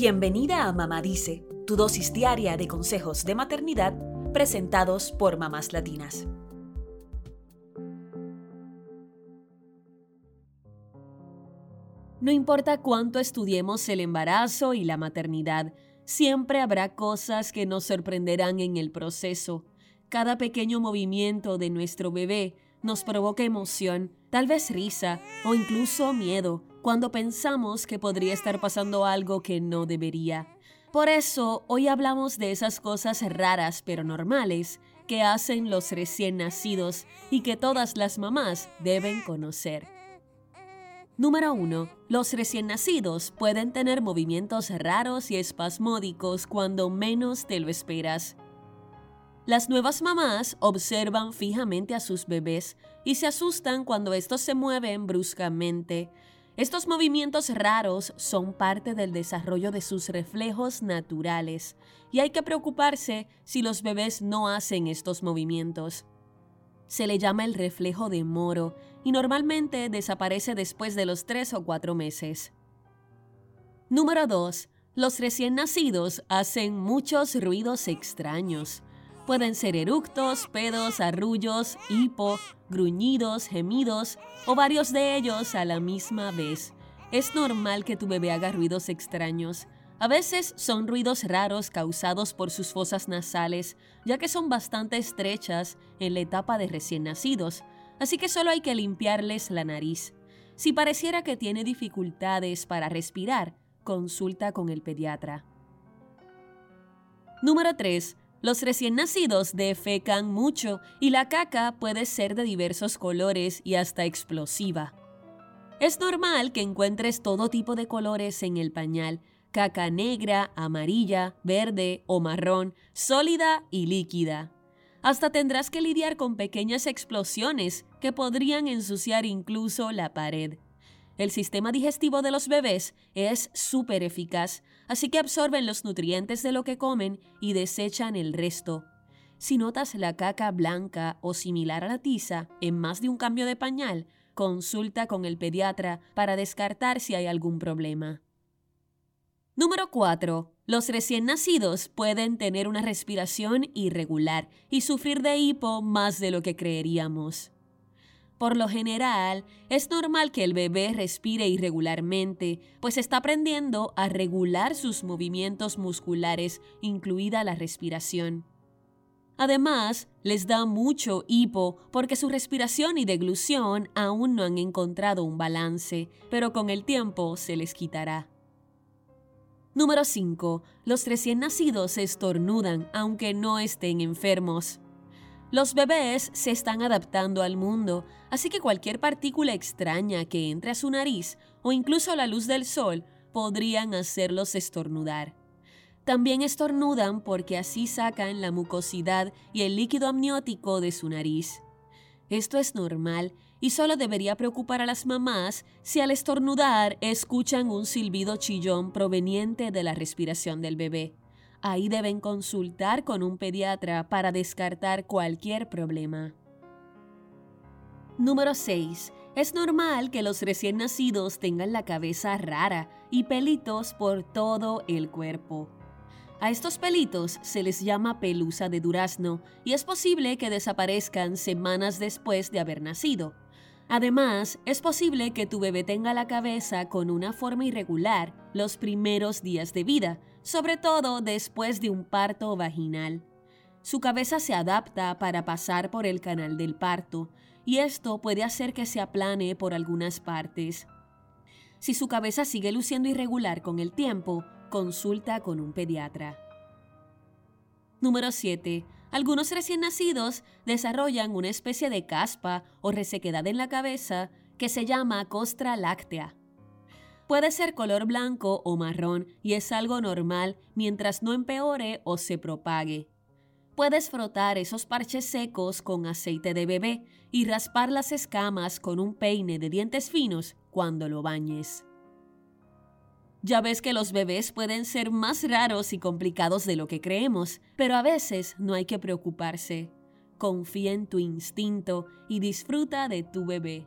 Bienvenida a Mamá Dice, tu dosis diaria de consejos de maternidad presentados por mamás latinas. No importa cuánto estudiemos el embarazo y la maternidad, siempre habrá cosas que nos sorprenderán en el proceso. Cada pequeño movimiento de nuestro bebé nos provoca emoción, tal vez risa o incluso miedo cuando pensamos que podría estar pasando algo que no debería. Por eso, hoy hablamos de esas cosas raras pero normales que hacen los recién nacidos y que todas las mamás deben conocer. Número 1. Los recién nacidos pueden tener movimientos raros y espasmódicos cuando menos te lo esperas. Las nuevas mamás observan fijamente a sus bebés y se asustan cuando estos se mueven bruscamente. Estos movimientos raros son parte del desarrollo de sus reflejos naturales y hay que preocuparse si los bebés no hacen estos movimientos se le llama el reflejo de Moro y normalmente desaparece después de los 3 o 4 meses. Número 2. Los recién nacidos hacen muchos ruidos extraños. Pueden ser eructos, pedos, arrullos, hipo, gruñidos, gemidos o varios de ellos a la misma vez. Es normal que tu bebé haga ruidos extraños. A veces son ruidos raros causados por sus fosas nasales, ya que son bastante estrechas en la etapa de recién nacidos, así que solo hay que limpiarles la nariz. Si pareciera que tiene dificultades para respirar, consulta con el pediatra. Número 3. Los recién nacidos defecan mucho y la caca puede ser de diversos colores y hasta explosiva. Es normal que encuentres todo tipo de colores en el pañal, caca negra, amarilla, verde o marrón, sólida y líquida. Hasta tendrás que lidiar con pequeñas explosiones que podrían ensuciar incluso la pared. El sistema digestivo de los bebés es súper eficaz, así que absorben los nutrientes de lo que comen y desechan el resto. Si notas la caca blanca o similar a la tiza en más de un cambio de pañal, consulta con el pediatra para descartar si hay algún problema. Número 4. Los recién nacidos pueden tener una respiración irregular y sufrir de hipo más de lo que creeríamos. Por lo general, es normal que el bebé respire irregularmente, pues está aprendiendo a regular sus movimientos musculares, incluida la respiración. Además, les da mucho hipo porque su respiración y deglución aún no han encontrado un balance, pero con el tiempo se les quitará. Número 5. Los recién nacidos estornudan aunque no estén enfermos. Los bebés se están adaptando al mundo, así que cualquier partícula extraña que entre a su nariz o incluso la luz del sol podrían hacerlos estornudar. También estornudan porque así sacan la mucosidad y el líquido amniótico de su nariz. Esto es normal y solo debería preocupar a las mamás si al estornudar escuchan un silbido chillón proveniente de la respiración del bebé. Ahí deben consultar con un pediatra para descartar cualquier problema. Número 6. Es normal que los recién nacidos tengan la cabeza rara y pelitos por todo el cuerpo. A estos pelitos se les llama pelusa de durazno y es posible que desaparezcan semanas después de haber nacido. Además, es posible que tu bebé tenga la cabeza con una forma irregular los primeros días de vida, sobre todo después de un parto vaginal. Su cabeza se adapta para pasar por el canal del parto, y esto puede hacer que se aplane por algunas partes. Si su cabeza sigue luciendo irregular con el tiempo, consulta con un pediatra. Número 7. Algunos recién nacidos desarrollan una especie de caspa o resequedad en la cabeza que se llama costra láctea. Puede ser color blanco o marrón y es algo normal mientras no empeore o se propague. Puedes frotar esos parches secos con aceite de bebé y raspar las escamas con un peine de dientes finos cuando lo bañes. Ya ves que los bebés pueden ser más raros y complicados de lo que creemos, pero a veces no hay que preocuparse. Confía en tu instinto y disfruta de tu bebé.